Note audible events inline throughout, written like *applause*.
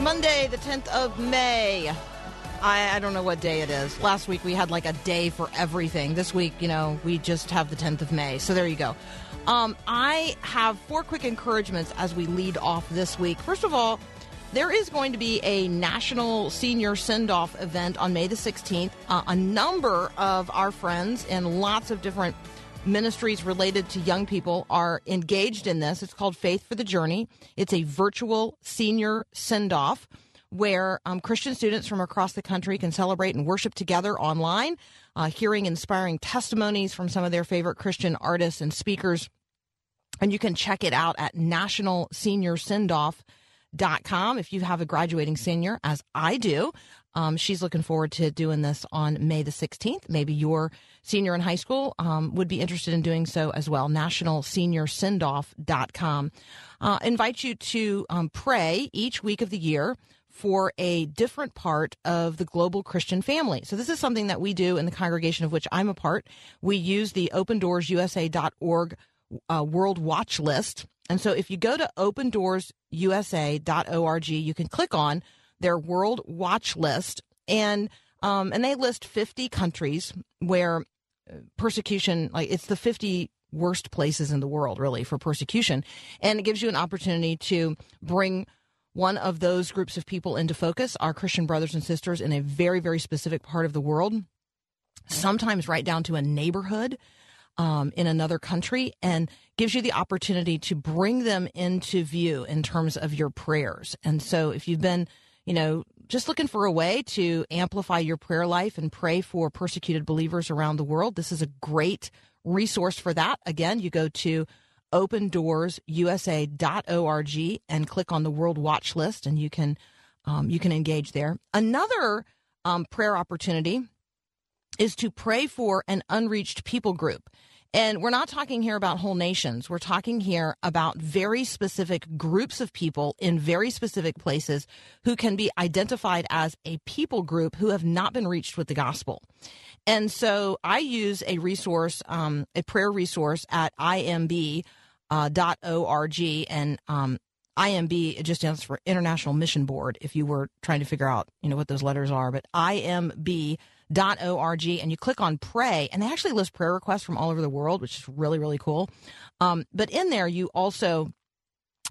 Monday, the 10th of May. I, I don't know what day it is. Last week we had like a day for everything. This week, you know, we just have the 10th of May. So there you go. Um, I have four quick encouragements as we lead off this week. First of all, there is going to be a national senior send off event on May the 16th. Uh, a number of our friends in lots of different ministries related to young people are engaged in this. It's called Faith for the Journey. It's a virtual senior send off where um, Christian students from across the country can celebrate and worship together online, uh, hearing inspiring testimonies from some of their favorite Christian artists and speakers. And you can check it out at nationalseniorsendoff.com if you have a graduating senior, as I do. Um, she's looking forward to doing this on May the 16th. Maybe your senior in high school um, would be interested in doing so as well. NationalSeniorSendoff.com. Uh, invite you to um, pray each week of the year for a different part of the global Christian family. So this is something that we do in the congregation of which I'm a part. We use the OpenDoorsUSA.org uh, World Watch List. And so if you go to OpenDoorsUSA.org, you can click on their World Watch List, and um, and they list 50 countries where uh, persecution, like it's the 50 worst places in the world, really, for persecution, and it gives you an opportunity to bring one of those groups of people into focus, our Christian brothers and sisters in a very, very specific part of the world, sometimes right down to a neighborhood um, in another country, and gives you the opportunity to bring them into view in terms of your prayers. And so, if you've been, you know, just looking for a way to amplify your prayer life and pray for persecuted believers around the world, this is a great resource for that. Again, you go to opendoorsusa.org and click on the World Watch List, and you can um, you can engage there. Another um, prayer opportunity is to pray for an unreached people group. And we're not talking here about whole nations. We're talking here about very specific groups of people in very specific places who can be identified as a people group who have not been reached with the gospel. And so I use a resource, um, a prayer resource at imb.org. Uh, and um, IMB it just stands for International Mission Board. If you were trying to figure out, you know, what those letters are, but IMB org and you click on pray and they actually list prayer requests from all over the world which is really really cool. Um, but in there you also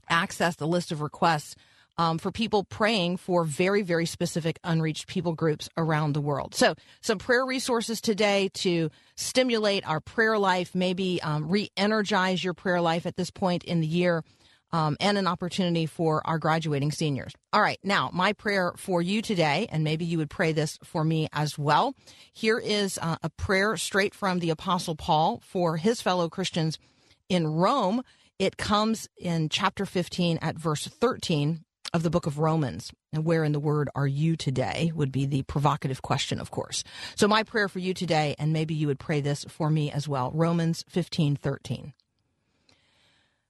access the list of requests um, for people praying for very very specific unreached people groups around the world. So some prayer resources today to stimulate our prayer life maybe um, re-energize your prayer life at this point in the year um, and an opportunity for our graduating seniors. All right, now my prayer for you today, and maybe you would pray this for me as well. Here is uh, a prayer straight from the Apostle Paul for his fellow Christians in Rome. It comes in chapter 15 at verse 13 of the book of Romans. And where in the word are you today would be the provocative question, of course. So my prayer for you today, and maybe you would pray this for me as well. Romans 15 13.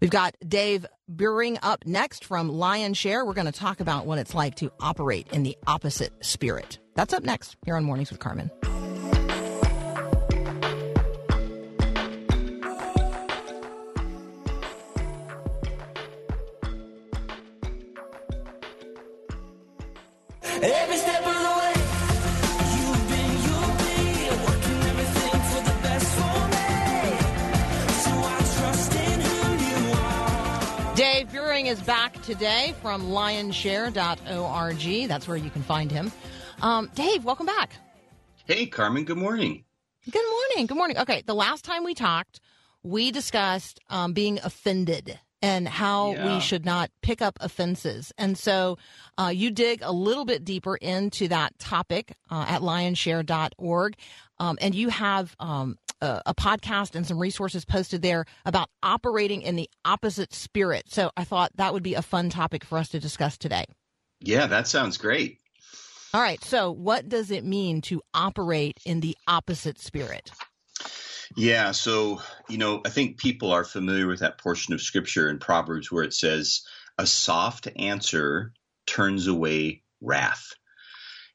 We've got Dave Buehring up next from Lionshare. We're going to talk about what it's like to operate in the opposite spirit. That's up next here on Mornings with Carmen. Is back today from lionshare.org. That's where you can find him. Um, Dave, welcome back. Hey, Carmen, good morning. Good morning. Good morning. Okay, the last time we talked, we discussed um, being offended and how yeah. we should not pick up offenses. And so uh, you dig a little bit deeper into that topic uh, at lionshare.org. Um, and you have um, a, a, podcast and some resources posted there about operating in the opposite spirit. So I thought that would be a fun topic for us to discuss today. Yeah, that sounds great. All right. So, what does it mean to operate in the opposite spirit? Yeah, so, you know, I think people are familiar with that portion of scripture in Proverbs where it says, a soft answer turns away wrath.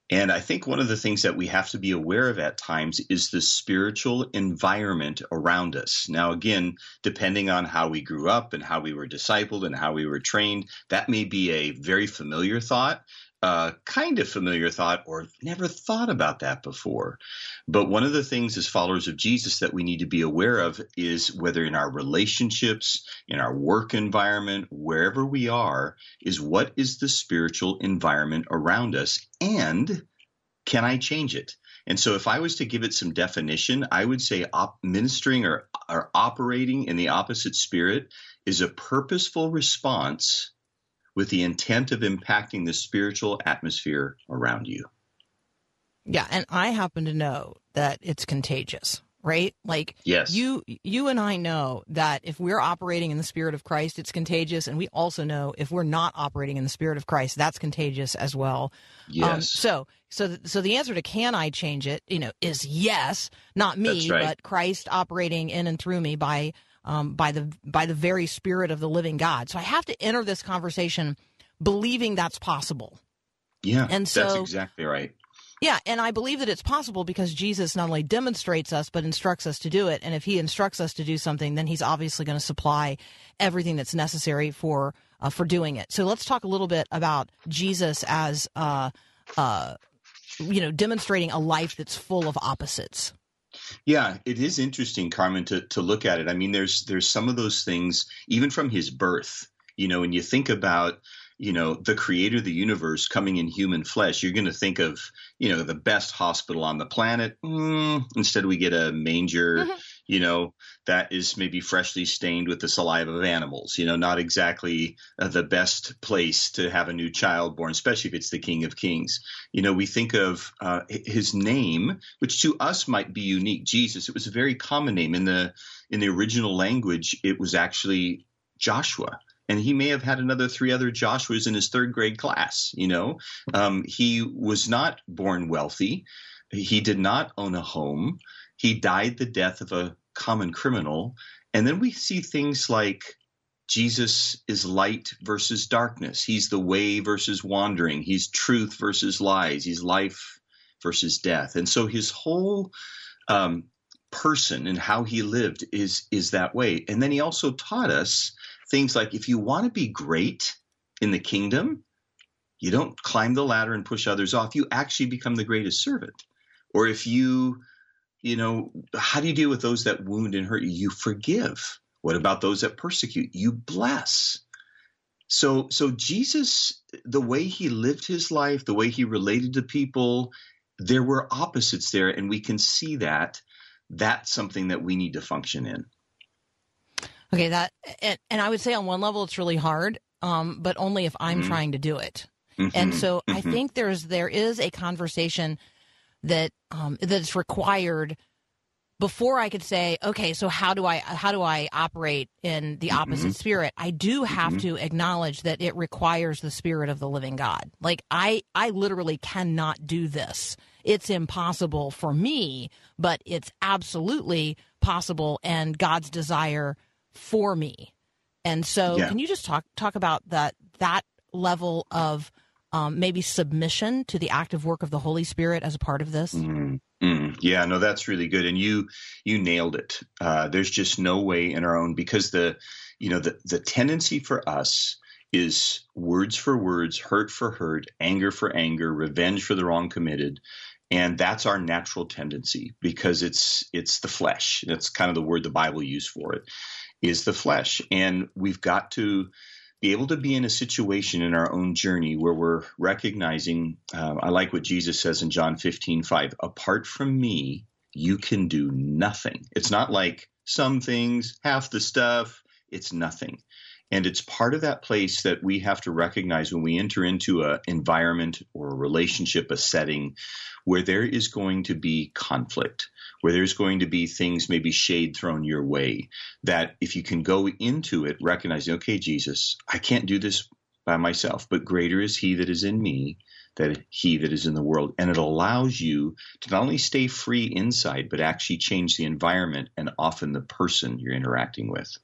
And I think one of the things that we have to be aware of at times is the spiritual environment around us. Now, again, depending on how we grew up and how we were discipled and how we were trained, that may be a very familiar thought uh, kind of familiar thought or never thought about that before. But one of the things as followers of Jesus that we need to be aware of is whether in our relationships, in our work environment, wherever we are, is what is the spiritual environment around us and can I change it? And so, if I was to give it some definition, I would say op- ministering or, or operating in the opposite spirit is a purposeful response with the intent of impacting the spiritual atmosphere around you. Yeah, and I happen to know that it's contagious, right? Like yes. you you and I know that if we're operating in the spirit of Christ, it's contagious, and we also know if we're not operating in the spirit of Christ, that's contagious as well. Um, yes. Um, so so so the answer to can I change it, you know, is yes, not me, right. but Christ operating in and through me by um, by the by the very spirit of the living God. So I have to enter this conversation believing that's possible. Yeah, and so that's exactly right. Yeah, and I believe that it's possible because Jesus not only demonstrates us but instructs us to do it. And if he instructs us to do something, then he's obviously going to supply everything that's necessary for uh, for doing it. So let's talk a little bit about Jesus as uh, uh, you know demonstrating a life that's full of opposites. Yeah, it is interesting, Carmen, to to look at it. I mean, there's there's some of those things even from his birth. You know, when you think about you know the creator of the universe coming in human flesh you're going to think of you know the best hospital on the planet mm, instead we get a manger mm-hmm you know, that is maybe freshly stained with the saliva of animals. You know, not exactly uh, the best place to have a new child born, especially if it's the King of Kings. You know, we think of uh, his name, which to us might be unique, Jesus. It was a very common name in the in the original language. It was actually Joshua and he may have had another three other Joshuas in his third grade class. You know, um, he was not born wealthy. He did not own a home. He died the death of a common criminal. And then we see things like Jesus is light versus darkness. He's the way versus wandering. He's truth versus lies. He's life versus death. And so his whole um, person and how he lived is is that way. And then he also taught us things like if you want to be great in the kingdom, you don't climb the ladder and push others off. You actually become the greatest servant. Or if you you know, how do you deal with those that wound and hurt you? You forgive. What about those that persecute? You bless. So, so Jesus, the way he lived his life, the way he related to people, there were opposites there, and we can see that. That's something that we need to function in. Okay, that and, and I would say on one level it's really hard, um, but only if I'm mm-hmm. trying to do it. Mm-hmm. And so mm-hmm. I think there's there is a conversation that um, that's required before I could say, okay, so how do I how do I operate in the mm-hmm. opposite mm-hmm. spirit? I do have mm-hmm. to acknowledge that it requires the spirit of the living God. Like I I literally cannot do this. It's impossible for me, but it's absolutely possible and God's desire for me. And so, yeah. can you just talk talk about that that level of um, maybe submission to the active work of the Holy Spirit as a part of this? Mm-hmm. Mm, yeah, no, that's really good, and you you nailed it. Uh, there's just no way in our own because the you know the the tendency for us is words for words, hurt for hurt, anger for anger, revenge for the wrong committed, and that's our natural tendency because it's it's the flesh. That's kind of the word the Bible used for it is the flesh, and we've got to be able to be in a situation in our own journey where we're recognizing, uh, I like what Jesus says in John 15, 5, apart from me, you can do nothing. It's not like some things, half the stuff, it's nothing. And it's part of that place that we have to recognize when we enter into an environment or a relationship, a setting where there is going to be conflict, where there's going to be things, maybe shade thrown your way, that if you can go into it recognizing, okay, Jesus, I can't do this by myself, but greater is he that is in me than he that is in the world. And it allows you to not only stay free inside, but actually change the environment and often the person you're interacting with.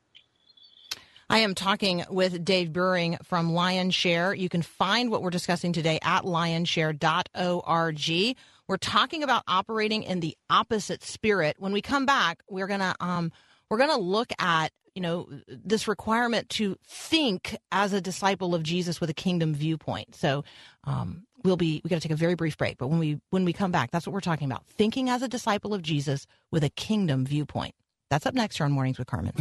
I am talking with Dave Buehring from Lionshare. You can find what we're discussing today at lionshare.org. We're talking about operating in the opposite spirit. When we come back, we're gonna um, we're gonna look at you know this requirement to think as a disciple of Jesus with a kingdom viewpoint. So um, we'll be we got to take a very brief break, but when we when we come back, that's what we're talking about: thinking as a disciple of Jesus with a kingdom viewpoint. That's up next here on Mornings with Carmen.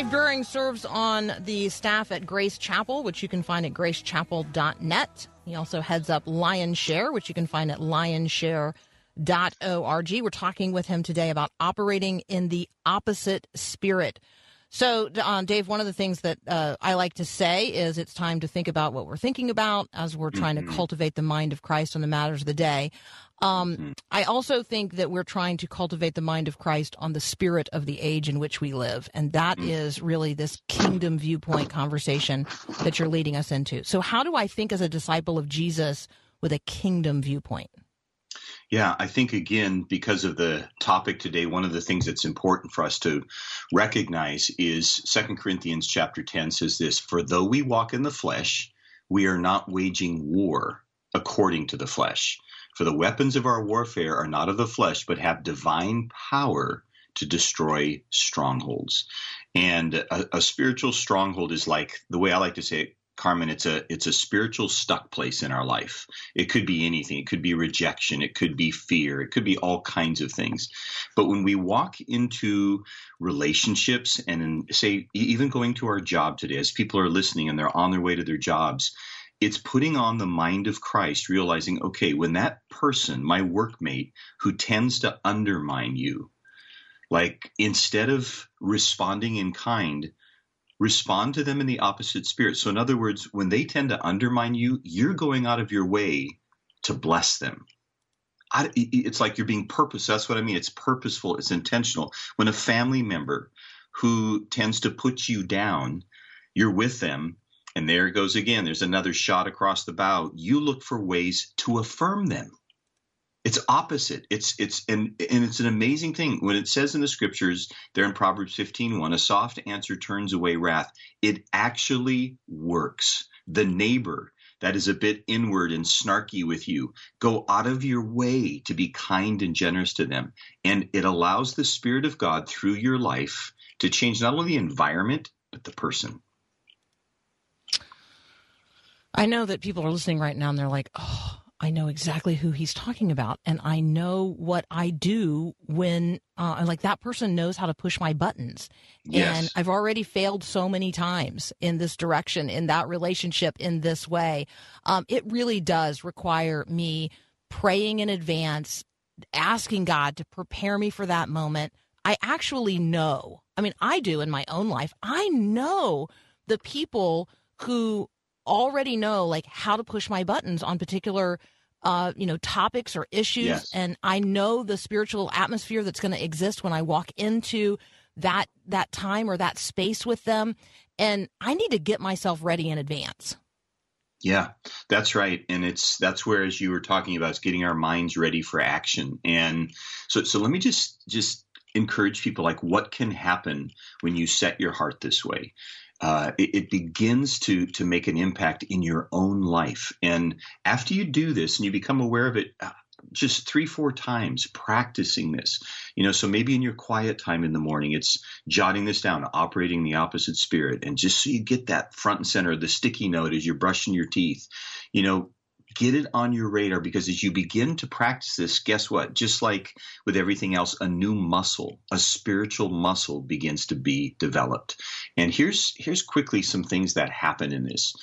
Dave Buehring serves on the staff at Grace Chapel, which you can find at gracechapel.net. He also heads up Lionshare, which you can find at lionshare.org. We're talking with him today about operating in the opposite spirit. So, uh, Dave, one of the things that uh, I like to say is it's time to think about what we're thinking about as we're trying mm-hmm. to cultivate the mind of Christ on the matters of the day. Um, mm-hmm. I also think that we're trying to cultivate the mind of Christ on the spirit of the age in which we live. And that mm-hmm. is really this kingdom viewpoint conversation that you're leading us into. So, how do I think as a disciple of Jesus with a kingdom viewpoint? Yeah, I think again, because of the topic today, one of the things that's important for us to recognize is Second Corinthians chapter 10 says this For though we walk in the flesh, we are not waging war according to the flesh. For the weapons of our warfare are not of the flesh, but have divine power to destroy strongholds. And a, a, spiritual stronghold is like the way I like to say it, Carmen, it's a it's a spiritual stuck place in our life. It could be anything. It could be rejection. It could be fear. It could be all kinds of things. But when we walk into relationships and in, say even going to our job today, as people are listening and they're on their way to their jobs, it's putting on the mind of Christ, realizing, okay, when that person, my workmate, who tends to undermine you, like instead of responding in kind, respond to them in the opposite spirit. So, in other words, when they tend to undermine you, you're going out of your way to bless them. I, it's like you're being purpose. That's what I mean. It's purposeful. It's intentional. When a family member who tends to put you down, you're with them, and there it goes again. There's another shot across the bow. You look for ways to affirm them. It's opposite. It's it's and and it's an amazing thing when it says in the scriptures there in Proverbs 15:1, a soft answer turns away wrath. It actually works. The neighbor that is a bit inward and snarky with you, go out of your way to be kind and generous to them. And it allows the Spirit of God through your life to change not only the environment, but the person. I know that people are listening right now and they're like, oh, I know exactly who he's talking about, and I know what I do when, uh, like that person knows how to push my buttons. Yes. And I've already failed so many times in this direction, in that relationship, in this way. Um, it really does require me praying in advance, asking God to prepare me for that moment. I actually know. I mean, I do in my own life. I know the people who already know like how to push my buttons on particular uh, you know topics or issues. Yes. and i know the spiritual atmosphere that's going to exist when i walk into that that time or that space with them. And i need to get myself ready in advance. Yeah that's right. And it's that's where as you were talking about it's getting our minds ready for action. And so so let me just just encourage people like what can happen when you set your heart this way uh, it, it, begins to to make an impact in your own life. And after you do this and you become aware of it, uh, just three four times practicing this you know so maybe in your quiet time in the morning it's jotting this down operating the opposite spirit and just so you get that front and center the sticky note as you're brushing your teeth you know Get it on your radar because as you begin to practice this, guess what? Just like with everything else, a new muscle, a spiritual muscle begins to be developed. And here's here's quickly some things that happen in this.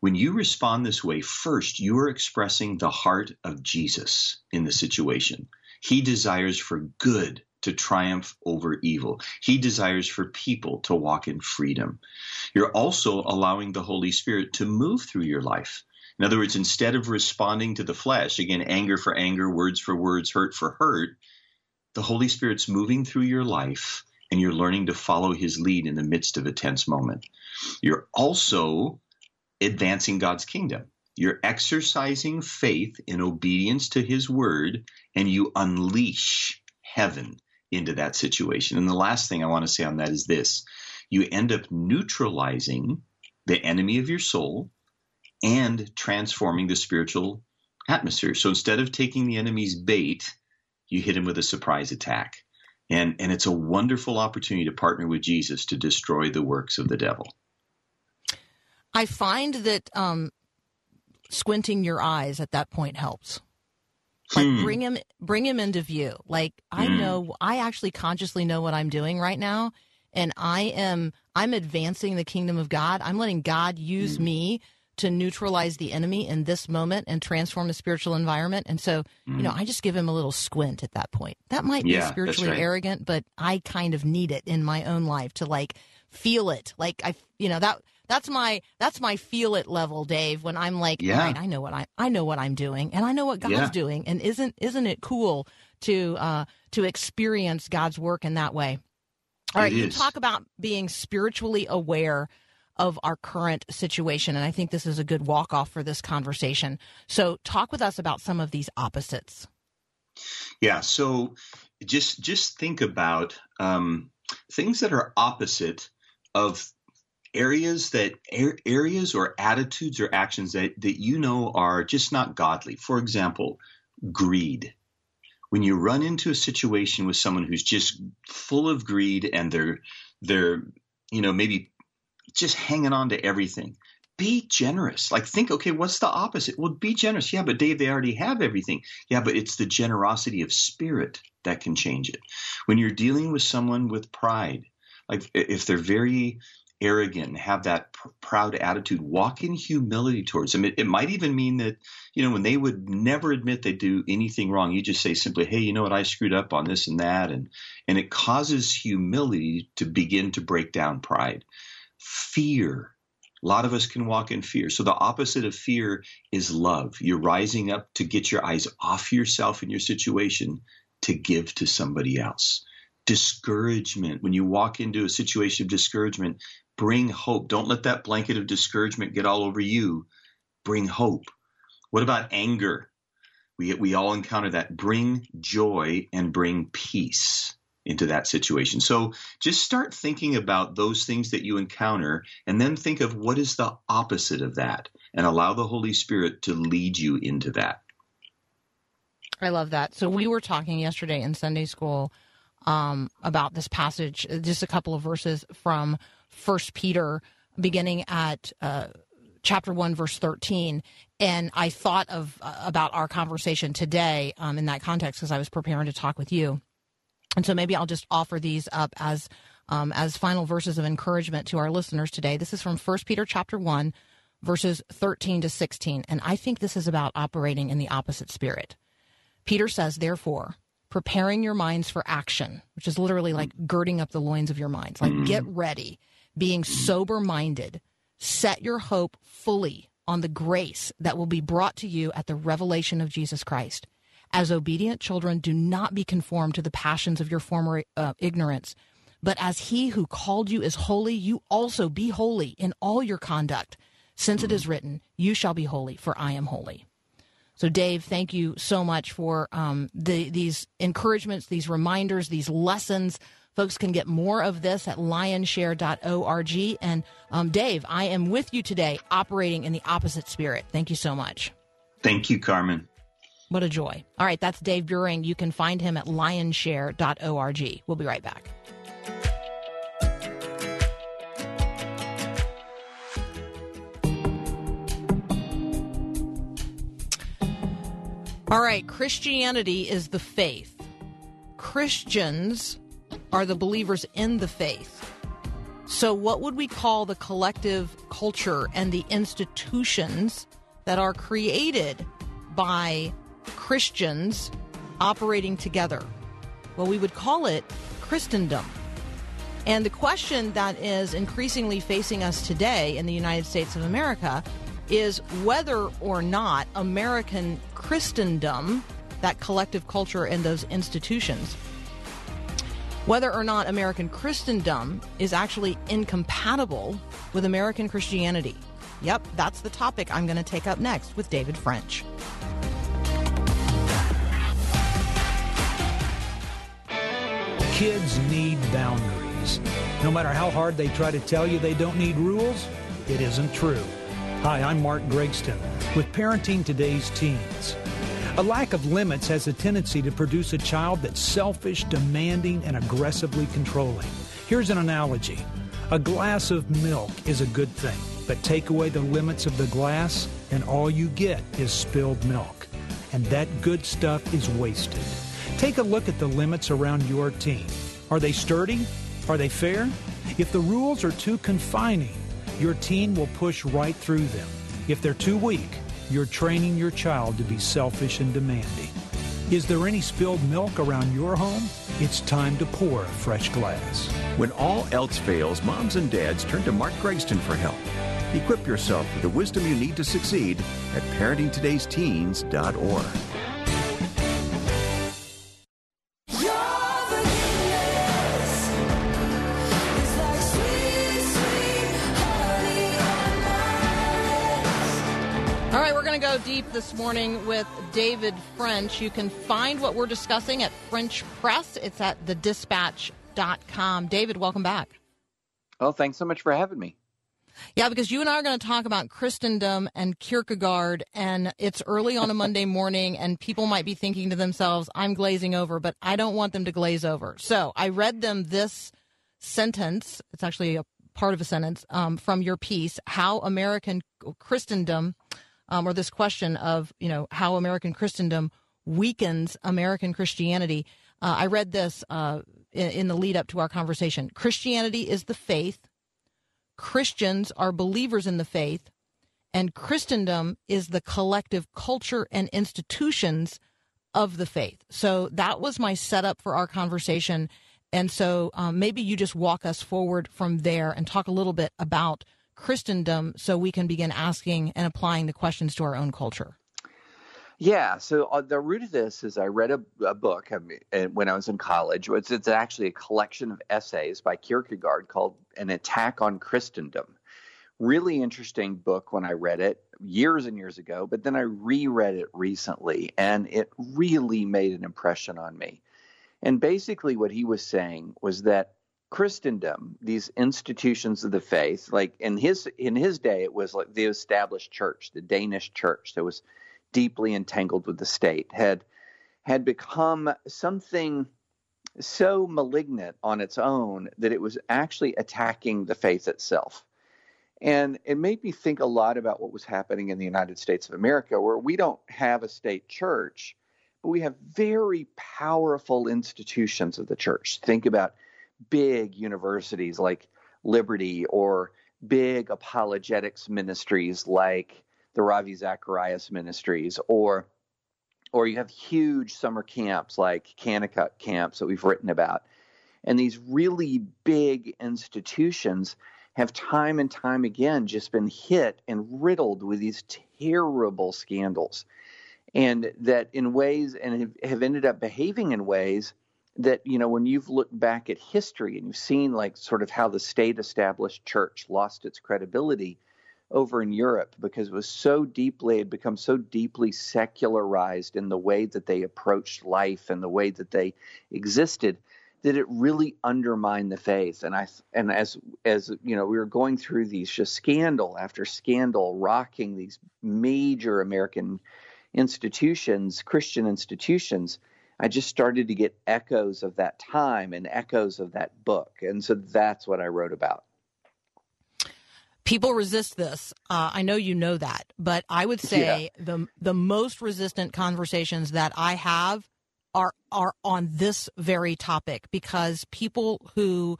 When you respond this way, first, you are expressing the heart of Jesus in the situation. He desires for good to triumph over evil. He desires for people to walk in freedom. You're also allowing the Holy Spirit to move through your life. In other words, instead of responding to the flesh, again, anger for anger, words for words, hurt for hurt, the Holy Spirit's moving through your life and you're learning to follow his lead in the midst of a tense moment. You're also advancing God's kingdom. You're exercising faith in obedience to his word and you unleash heaven into that situation. And the last thing I want to say on that is this you end up neutralizing the enemy of your soul and transforming the spiritual atmosphere. So instead of taking the enemy's bait, you hit him with a surprise attack. And, and it's a wonderful opportunity to partner with Jesus to destroy the works of the devil. I find that um, squinting your eyes at that point helps. Like hmm. bring him bring him into view. Like I hmm. know I actually consciously know what I'm doing right now and I am I'm advancing the kingdom of God. I'm letting God use hmm. me to neutralize the enemy in this moment and transform the spiritual environment. And so, mm. you know, mm. I just give him a little squint at that point. That might yeah, be spiritually right. arrogant, but I kind of need it in my own life to like feel it. Like I, you know, that that's my that's my feel it level, Dave. When I'm like, yeah. I know what I I know what I'm doing, and I know what God's yeah. doing, and isn't isn't it cool to uh to experience God's work in that way? All right, you talk about being spiritually aware of our current situation. And I think this is a good walk off for this conversation. So, talk with us about some of these opposites. Yeah. So, just just think about um, things that are opposite of areas that areas or attitudes or actions that that you know are just not godly. For example, greed. When you run into a situation with someone who's just full of greed and they're they're you know maybe just hanging on to everything. Be generous. Like, think, okay, what's the opposite? Well, be generous. Yeah, but Dave, they already have everything. Yeah, but it's the generosity of spirit that can change it. When you're dealing with someone with pride, like if they're very arrogant have that pr- proud attitude, walk in humility towards them. It, it, might even mean that, you know, when they would never admit they do anything wrong, you just say simply, hey, you know what, I screwed up on this and that. And, and it causes humility to begin to break down pride fear. A lot of us can walk in fear. So the opposite of fear is love. You're rising up to get your eyes off yourself and your situation to give to somebody else. Discouragement. When you walk into a situation of discouragement, bring hope. Don't let that blanket of discouragement get all over you. Bring hope. What about anger? We, we all encounter that. Bring joy and bring peace into that situation. So just start thinking about those things that you encounter and then think of what is the opposite of that and allow the Holy Spirit to lead you into that. I love that. So we were talking yesterday in Sunday school um, about this passage, just a couple of verses from First Peter, beginning at uh, chapter one, verse thirteen, and I thought of uh, about our conversation today um, in that context because I was preparing to talk with you. And so maybe I'll just offer these up as um, as final verses of encouragement to our listeners today. This is from 1 Peter chapter 1, verses 13 to 16. And I think this is about operating in the opposite spirit. Peter says, therefore, preparing your minds for action, which is literally like girding up the loins of your minds, like get ready, being sober minded, set your hope fully on the grace that will be brought to you at the revelation of Jesus Christ. As obedient children, do not be conformed to the passions of your former uh, ignorance. But as he who called you is holy, you also be holy in all your conduct, since it is written, You shall be holy, for I am holy. So, Dave, thank you so much for um, the, these encouragements, these reminders, these lessons. Folks can get more of this at lionshare.org. And um, Dave, I am with you today, operating in the opposite spirit. Thank you so much. Thank you, Carmen. What a joy. All right, that's Dave Buehring. You can find him at lionshare.org. We'll be right back. All right, Christianity is the faith. Christians are the believers in the faith. So, what would we call the collective culture and the institutions that are created by Christians operating together? Well, we would call it Christendom. And the question that is increasingly facing us today in the United States of America is whether or not American Christendom, that collective culture and those institutions, whether or not American Christendom is actually incompatible with American Christianity. Yep, that's the topic I'm going to take up next with David French. Kids need boundaries. No matter how hard they try to tell you they don't need rules, it isn't true. Hi, I'm Mark Gregston with Parenting Today's Teens. A lack of limits has a tendency to produce a child that's selfish, demanding, and aggressively controlling. Here's an analogy a glass of milk is a good thing, but take away the limits of the glass, and all you get is spilled milk. And that good stuff is wasted. Take a look at the limits around your team. Are they sturdy? Are they fair? If the rules are too confining, your team will push right through them. If they're too weak, you're training your child to be selfish and demanding. Is there any spilled milk around your home? It's time to pour a fresh glass. When all else fails, moms and dads turn to Mark Gregston for help. Equip yourself with the wisdom you need to succeed at parentingtodaysteens.org. deep this morning with David French. You can find what we're discussing at French Press. It's at thedispatch.com. David, welcome back. Oh, thanks so much for having me. Yeah, because you and I are going to talk about Christendom and Kierkegaard, and it's early on a Monday *laughs* morning, and people might be thinking to themselves, I'm glazing over, but I don't want them to glaze over. So I read them this sentence. It's actually a part of a sentence um, from your piece How American Christendom um, or this question of you know how American Christendom weakens American Christianity. Uh, I read this uh, in, in the lead up to our conversation. Christianity is the faith. Christians are believers in the faith, and Christendom is the collective culture and institutions of the faith. So that was my setup for our conversation. And so um, maybe you just walk us forward from there and talk a little bit about Christendom so we can begin asking and applying the questions to our own culture? Yeah, so uh, the root of this is I read a, a book mean, when I was in college. It's, it's actually a collection of essays by Kierkegaard called An Attack on Christendom. Really interesting book when I read it years and years ago, but then I reread it recently and it really made an impression on me. And basically, what he was saying was that Christendom, these institutions of the faith, like in his in his day, it was like the established church, the Danish church that was deeply entangled with the state, had had become something so malignant on its own that it was actually attacking the faith itself. And it made me think a lot about what was happening in the United States of America, where we don't have a state church, but we have very powerful institutions of the church. Think about big universities like Liberty or big apologetics ministries like the Ravi Zacharias ministries or or you have huge summer camps like Kanakuk camps that we've written about. And these really big institutions have time and time again just been hit and riddled with these terrible scandals. And that in ways, and have ended up behaving in ways that you know when you've looked back at history and you've seen like sort of how the state established church lost its credibility over in Europe because it was so deeply had become so deeply secularized in the way that they approached life and the way that they existed that it really undermined the faith. And I and as as you know we were going through these just scandal after scandal rocking these major American institutions Christian institutions I just started to get echoes of that time and echoes of that book. And so that's what I wrote about. People resist this. Uh, I know you know that, but I would say yeah. the the most resistant conversations that I have are are on this very topic because people who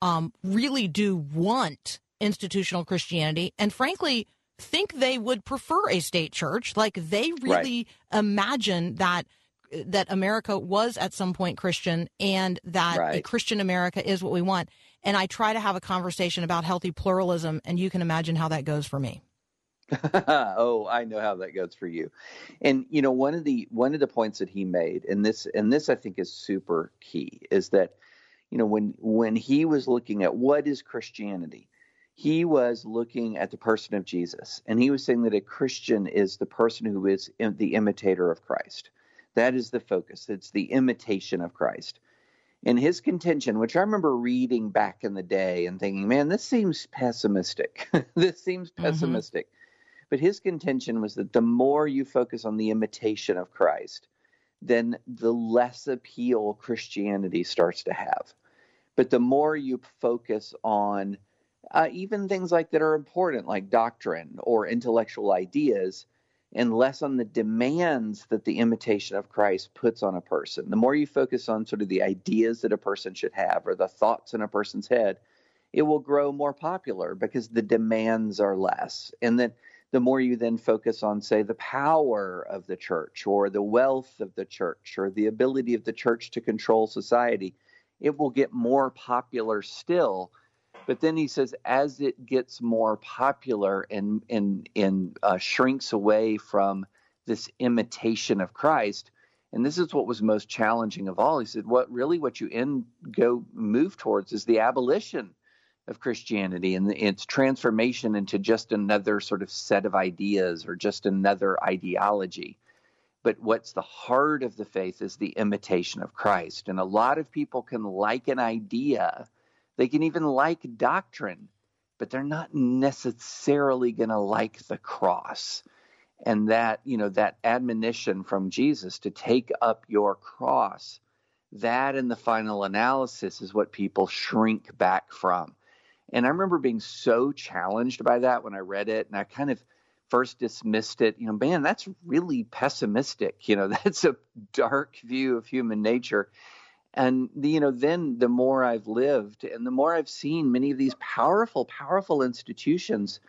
um, really do want institutional Christianity and frankly think they would prefer a state church, like they really right. imagine that that America was at some point Christian and that right. a Christian America is what we want and I try to have a conversation about healthy pluralism, and you can imagine how that goes for me. *laughs* oh, I know how that goes for you. And you know, one of the one of the points that he made, and this and this I think is super key, is that you know when when he was looking at what is Christianity, he was looking at the person of Jesus, and he was saying that a Christian is the person who is the imitator of Christ. That is the focus. It's the imitation of Christ. And his contention, which I remember reading back in the day and thinking, man, this seems pessimistic. *laughs* this seems mm-hmm. pessimistic. Mm-hmm. But his contention was that the more you focus on the imitation of Christ, then the less appeal Christianity starts to have. But the more you focus on uh, even things like that are important, like doctrine or intellectual ideas, and less on the demands that the imitation of Christ puts on a person. The more you focus on sort of the ideas that a person should have or the thoughts in a person's head, it will grow more popular because the demands are less. And then the more you then focus on, say, the power of the church or the wealth of the church or the ability of the church to control society, it will get more popular still but then he says, as it gets more popular and and and uh, shrinks away from this imitation of Christ, and this is what was most challenging of all. He said, what really what you end go move towards is the abolition of Christianity and its transformation into just another sort of set of ideas or just another ideology. But what's the heart of the faith is the imitation of Christ. And a lot of people can like an idea they can even like doctrine, but they're not necessarily going to like the cross. And that, you know, that admonition from Jesus to take up your cross, that in the final analysis is what people shrink back from. And I remember being so challenged by that when I read it, and I kind of first dismissed it. You know, man, that's really pessimistic. You know, *laughs* that's a dark view of human nature and you know then the more i've lived and the more i've seen many of these powerful powerful institutions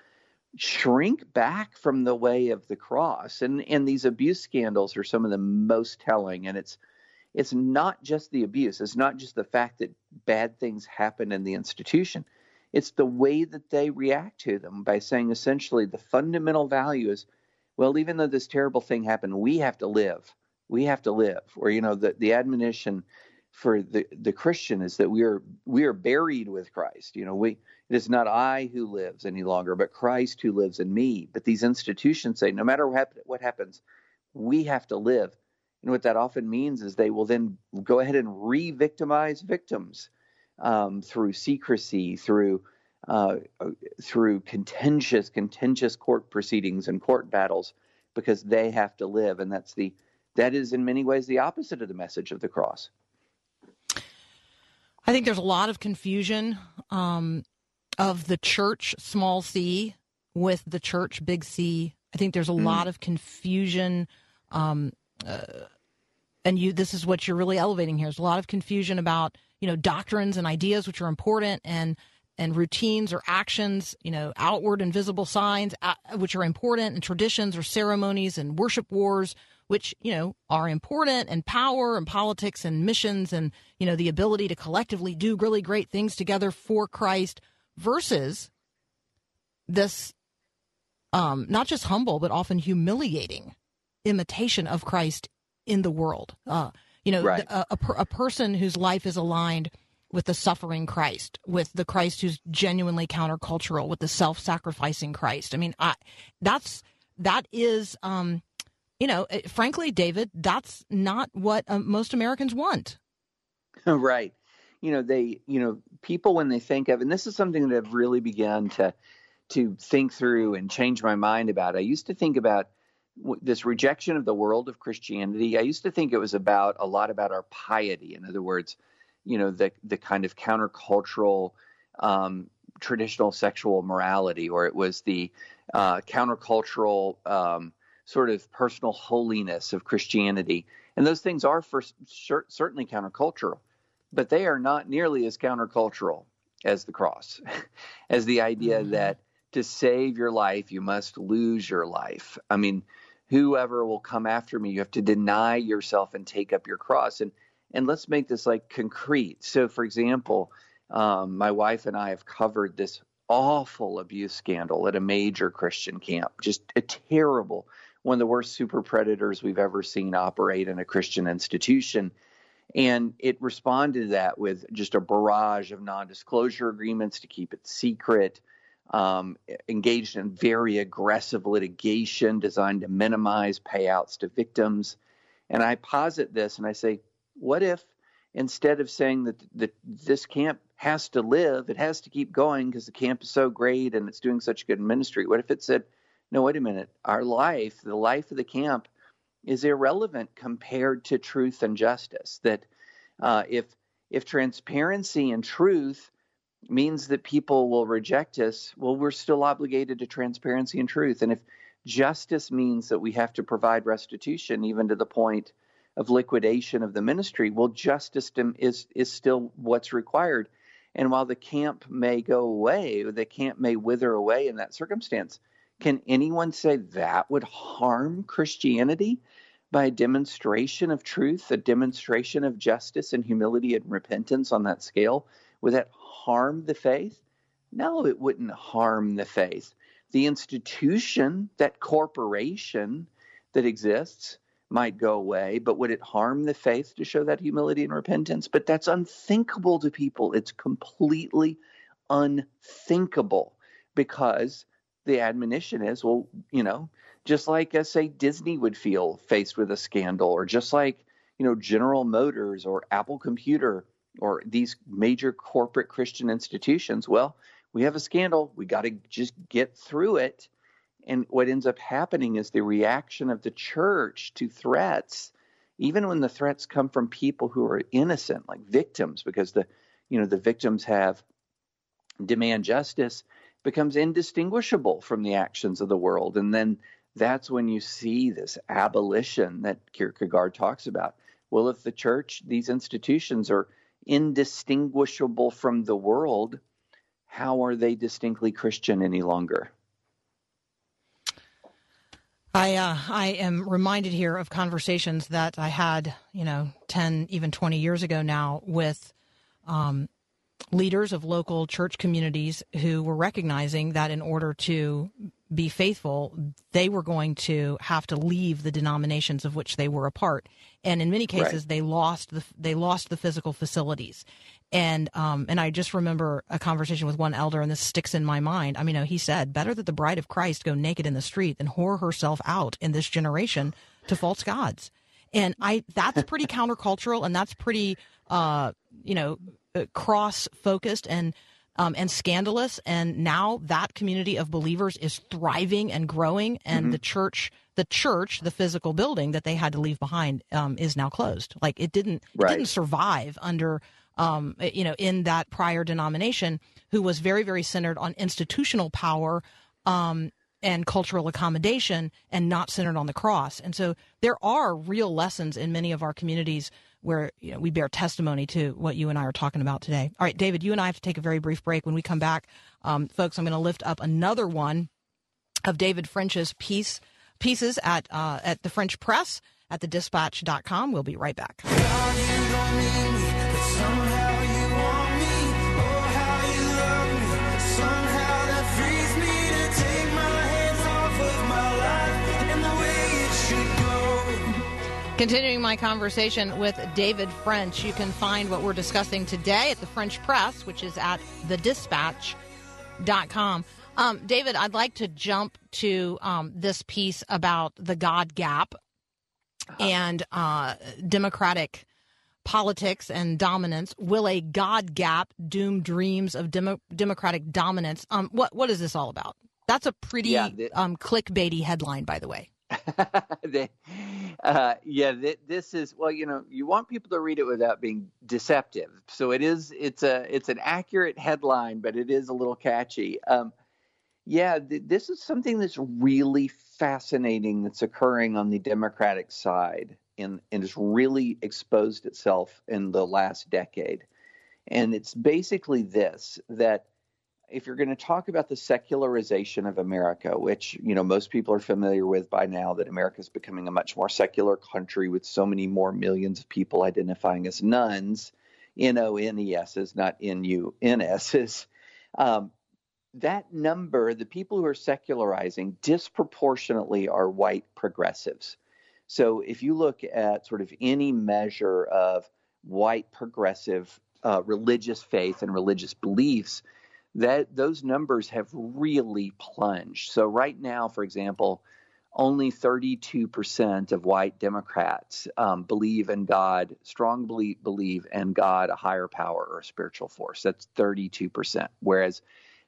shrink back from the way of the cross. And and these abuse scandals are some of the most telling. And it's it's not just the abuse. It's not just the fact that bad things happen in the institution. It's the way that they react to them by saying essentially the fundamental value is well even though this terrible thing happened we have to live. We have to live. Or you know the, the admonition for the, the Christian is that we are we are buried with Christ. You know, we it is not I who lives any longer, but Christ who lives in me. But these institutions say no matter what, what happens, we have to live. And what that often means is they will then go ahead and re-victimize victims um, through secrecy, through uh, through contentious contentious court proceedings and court battles, because they have to live, and that's the that is in many ways the opposite of the message of the cross. I think there's a lot of confusion um, of the church, small c, with the church, big C. I think there's a mm. lot of confusion. Um, uh, and you, this is what you're really elevating here. There's a lot of confusion about, you know, doctrines and ideas, which are important, and and routines or actions, you know, outward and visible signs, uh, which are important, and traditions or ceremonies and worship wars, which, you know, are important and power and politics and missions and, you know, the ability to collectively do really great things together for Christ versus this um, not just humble, but often humiliating imitation of Christ in the world. Uh, you know, right. a, a, a person whose life is aligned with the suffering Christ, with the Christ who's genuinely countercultural, with the self-sacrificing Christ. I mean, I, that's that is um, you know, eh, frankly, David, that's not what uh, most Americans want. *laughs* right. You know, they, you know, people when they think of, and this is something that I've really begun to to think through and change my mind about. I used to think about this rejection of the world of Christianity. I used to think it was about a lot about our piety. In other words, you know, the the kind of countercultural, um, traditional sexual morality, or it was the uh, countercultural um, sort of personal holiness of Christianity. And those things are for sure, certainly countercultural, but they are not nearly as countercultural as the cross, *laughs* as the idea mm-hmm. that to save your life, you must lose your life. I mean, whoever will come after me, you have to deny yourself and take up your cross. And and let's make this like concrete. So, for example, um, my wife and I have covered this awful abuse scandal at a major Christian camp, just a terrible, one of the worst super predators we've ever seen operate in a Christian institution. And it responded to that with just a barrage of non disclosure agreements to keep it secret, um, engaged in very aggressive litigation designed to minimize payouts to victims. And I posit this and I say, what if instead of saying that, that this camp has to live, it has to keep going because the camp is so great and it's doing such good ministry, what if it said, no, wait a minute, our life, the life of the camp, is irrelevant compared to truth and justice. That uh, if if transparency and truth means that people will reject us, well, we're still obligated to transparency and truth. And if justice means that we have to provide restitution, even to the point of liquidation of the ministry, well, justice is is still what's required. And while the camp may go away, the camp may wither away in that circumstance, can anyone say that would harm Christianity by a demonstration of truth, a demonstration of justice and humility and repentance on that scale? Would that harm the faith? No, it wouldn't harm the faith. The institution, that corporation that exists, might go away, but would it harm the faith to show that humility and repentance? But that's unthinkable to people. It's completely unthinkable because the admonition is, well, you know, just like, uh, say, Disney would feel faced with a scandal, or just like, you know, General Motors or Apple Computer or these major corporate Christian institutions. Well, we have a scandal. We got to just get through it and what ends up happening is the reaction of the church to threats, even when the threats come from people who are innocent, like victims, because the you know the victims have demand justice, becomes indistinguishable from the actions of the world. And then that's when you see this abolition that Kierkegaard talks about. Well, if the church, these institutions are indistinguishable from the world, how are they distinctly Christian any longer? I uh, I am reminded here of conversations that I had, you know, ten even twenty years ago now with um, leaders of local church communities who were recognizing that in order to be faithful, they were going to have to leave the denominations of which they were a part, and in many cases, right. they lost the they lost the physical facilities, and um, and I just remember a conversation with one elder, and this sticks in my mind. I mean, you know, he said, "Better that the bride of Christ go naked in the street than whore herself out in this generation to false gods." And I that's pretty countercultural, and that's pretty, uh, you know, cross focused and. Um, and scandalous. And now that community of believers is thriving and growing, and mm-hmm. the church, the church, the physical building that they had to leave behind, um, is now closed. Like it didn't, right. it didn't survive under um, you know, in that prior denomination who was very, very centered on institutional power um, and cultural accommodation and not centered on the cross. And so there are real lessons in many of our communities where you know, we bear testimony to what you and I are talking about today. All right, David, you and I have to take a very brief break. When we come back, um, folks, I'm going to lift up another one of David French's piece pieces at uh, at the French Press at thedispatch.com. We'll be right back. Continuing my conversation with David French, you can find what we're discussing today at the French Press, which is at thedispatch.com. Um, David, I'd like to jump to um, this piece about the God gap uh-huh. and uh, democratic politics and dominance. Will a God gap doom dreams of demo- democratic dominance? Um, what what is this all about? That's a pretty yeah, the, um, clickbaity headline, by the way. *laughs* they, uh, yeah, th- this is well, you know, you want people to read it without being deceptive. So it is, it's a, it's an accurate headline, but it is a little catchy. Um, yeah, th- this is something that's really fascinating that's occurring on the Democratic side and, and has really exposed itself in the last decade. And it's basically this that if you're going to talk about the secularization of America, which you know most people are familiar with by now, that America is becoming a much more secular country with so many more millions of people identifying as nuns, N O N E S, not N U N S. Um, that number, the people who are secularizing, disproportionately are white progressives. So if you look at sort of any measure of white progressive uh, religious faith and religious beliefs, that those numbers have really plunged. So right now, for example, only 32% of white Democrats um, believe in God, strong believe, believe in God, a higher power or a spiritual force. That's 32%. Whereas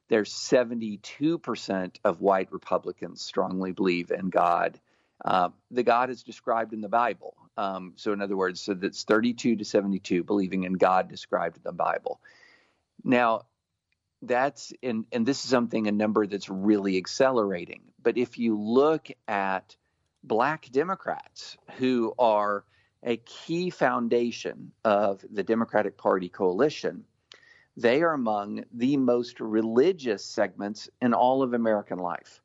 there's 72% of white Republicans strongly believe in God. Uh, the God is described in the Bible. Um, so, in other words, so that's 32 to 72 believing in God described in the Bible. Now, that's and and this is something a number that's really accelerating. But if you look at black Democrats who are a key foundation of the Democratic Party coalition, they are among the most religious segments in all of American life.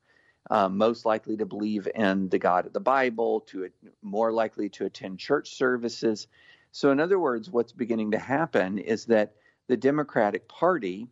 Uh, most likely to believe in the God of the Bible, to more likely to attend church services. So, in other words, what's beginning to happen is that the Democratic Party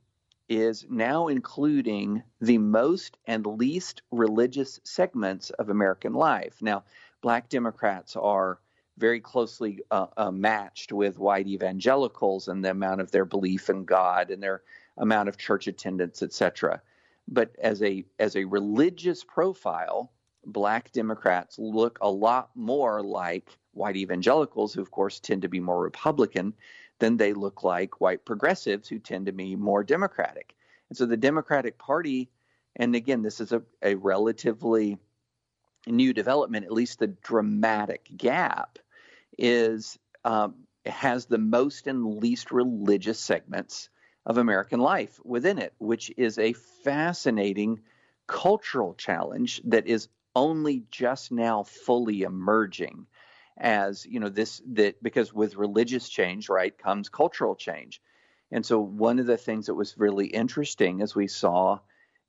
is now including the most and least religious segments of American life. Now, black Democrats are very closely uh, uh, matched with white evangelicals and the amount of their belief in God and their amount of church attendance, etc. But as a as a religious profile, black Democrats look a lot more like white evangelicals, who of course tend to be more Republican, then they look like white progressives who tend to be more Democratic. And so the Democratic Party, and again, this is a, a relatively new development, at least the dramatic gap, is um, has the most and least religious segments of American life within it, which is a fascinating cultural challenge that is only just now fully emerging as you know this that because with religious change right comes cultural change. And so one of the things that was really interesting as we saw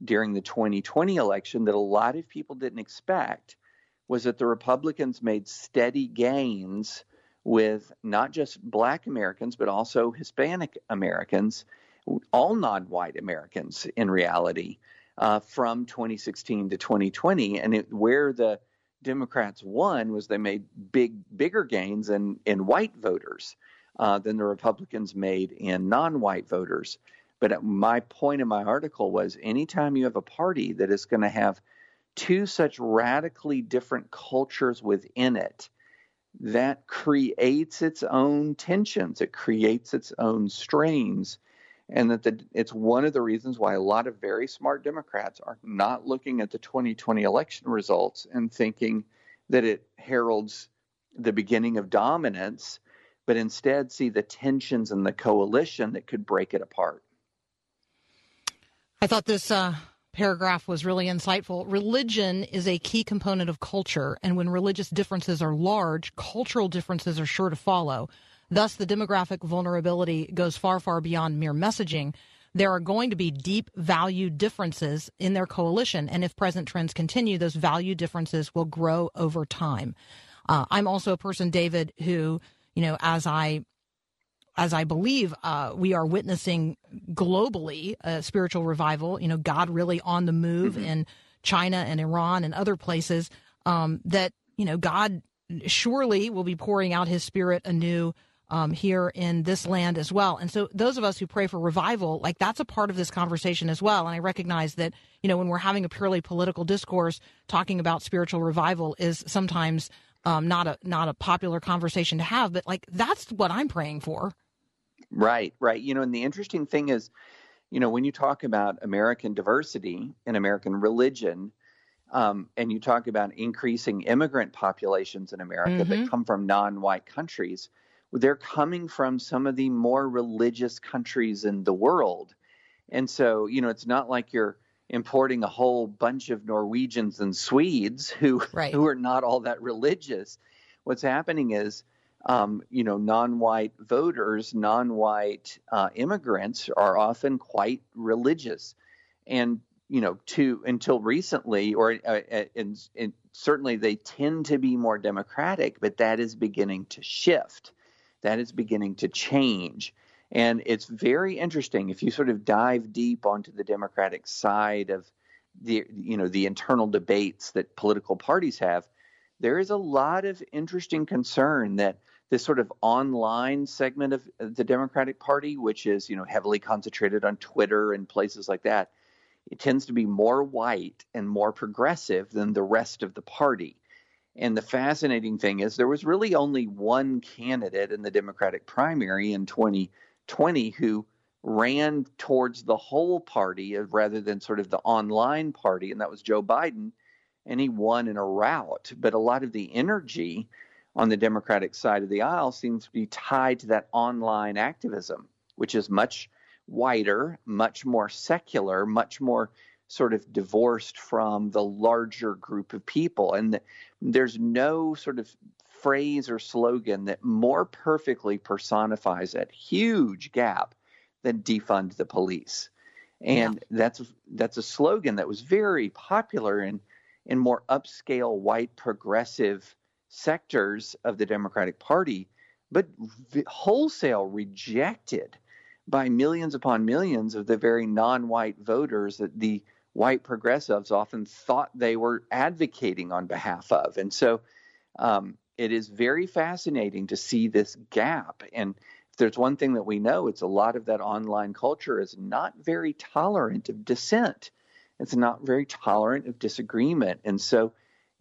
during the 2020 election that a lot of people didn't expect was that the republicans made steady gains with not just black americans but also hispanic americans all non-white americans in reality uh, from 2016 to 2020 and it, where the Democrats won was they made big, bigger gains in, in white voters uh, than the Republicans made in non white voters. But my point in my article was anytime you have a party that is going to have two such radically different cultures within it, that creates its own tensions, it creates its own strains and that the, it's one of the reasons why a lot of very smart Democrats are not looking at the 2020 election results and thinking that it heralds the beginning of dominance, but instead see the tensions in the coalition that could break it apart. I thought this uh, paragraph was really insightful. Religion is a key component of culture, and when religious differences are large, cultural differences are sure to follow. Thus, the demographic vulnerability goes far, far beyond mere messaging. There are going to be deep value differences in their coalition. And if present trends continue, those value differences will grow over time. Uh, I'm also a person, David, who, you know, as I as I believe uh, we are witnessing globally a spiritual revival, you know, God really on the move mm-hmm. in China and Iran and other places, um, that, you know, God surely will be pouring out his spirit anew um, here in this land as well. And so, those of us who pray for revival, like that's a part of this conversation as well. And I recognize that, you know, when we're having a purely political discourse, talking about spiritual revival is sometimes um, not a not a popular conversation to have. But like that's what I'm praying for. Right, right. You know, and the interesting thing is, you know, when you talk about American diversity and American religion, um, and you talk about increasing immigrant populations in America mm-hmm. that come from non-white countries, they're coming from some of the more religious countries in the world, and so you know it's not like you're importing a whole bunch of Norwegians and Swedes who right. who are not all that religious. What's happening is, um, you know, non-white voters, non-white uh, immigrants are often quite religious, and you know, to until recently, or uh, and, uh, and certainly they tend to be more democratic, but that is beginning to shift. That is beginning to change. And it's very interesting if you sort of dive deep onto the Democratic side of the you know the internal debates that political parties have. There is a lot of interesting concern that this sort of online segment of the Democratic Party, which is you know heavily concentrated on Twitter and places like that, it tends to be more white and more progressive than the rest of the party. And the fascinating thing is there was really only one candidate in the Democratic primary in 20 20 who ran towards the whole party rather than sort of the online party, and that was Joe Biden, and he won in a rout. But a lot of the energy on the Democratic side of the aisle seems to be tied to that online activism, which is much wider, much more secular, much more sort of divorced from the larger group of people. And there's no sort of phrase or slogan that more perfectly personifies that huge gap than defund the police. And yeah. that's that's a slogan that was very popular in in more upscale white progressive sectors of the Democratic Party, but v- wholesale rejected by millions upon millions of the very non-white voters that the white progressives often thought they were advocating on behalf of. And so um, it is very fascinating to see this gap. And if there's one thing that we know, it's a lot of that online culture is not very tolerant of dissent. It's not very tolerant of disagreement. And so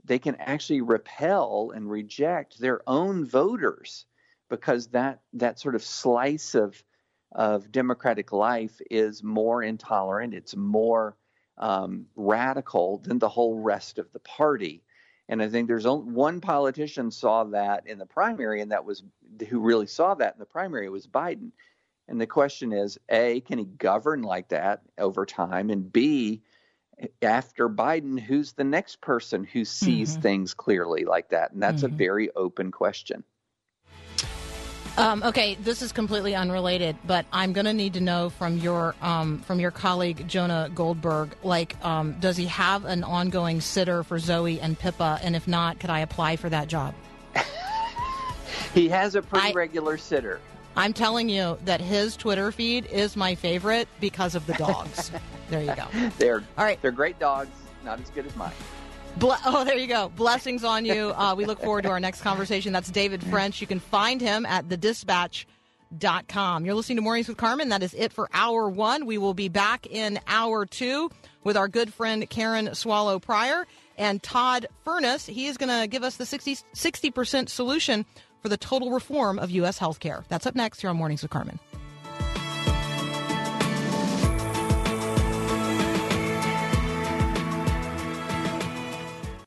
they can actually repel and reject their own voters because that that sort of slice of of democratic life is more intolerant, it's more um, radical than the whole rest of the party. And I think there's only one politician saw that in the primary, and that was who really saw that in the primary was Biden. And the question is, a, can he govern like that over time? And b, after Biden, who's the next person who sees mm-hmm. things clearly like that? And that's mm-hmm. a very open question. Um, okay, this is completely unrelated, but I'm going to need to know from your um, from your colleague Jonah Goldberg. Like, um, does he have an ongoing sitter for Zoe and Pippa? And if not, could I apply for that job? *laughs* he has a pretty I, regular sitter. I'm telling you that his Twitter feed is my favorite because of the dogs. *laughs* there you go. They're all right. They're great dogs. Not as good as mine. Ble- *laughs* oh, there you go. Blessings on you. Uh, we look forward to our next conversation. That's David French. You can find him at thedispatch.com. You're listening to Mornings with Carmen. That is it for hour one. We will be back in hour two with our good friend Karen Swallow Prior and Todd Furniss. He is going to give us the 60, 60% solution for the total reform of U.S. healthcare. That's up next here on Mornings with Carmen.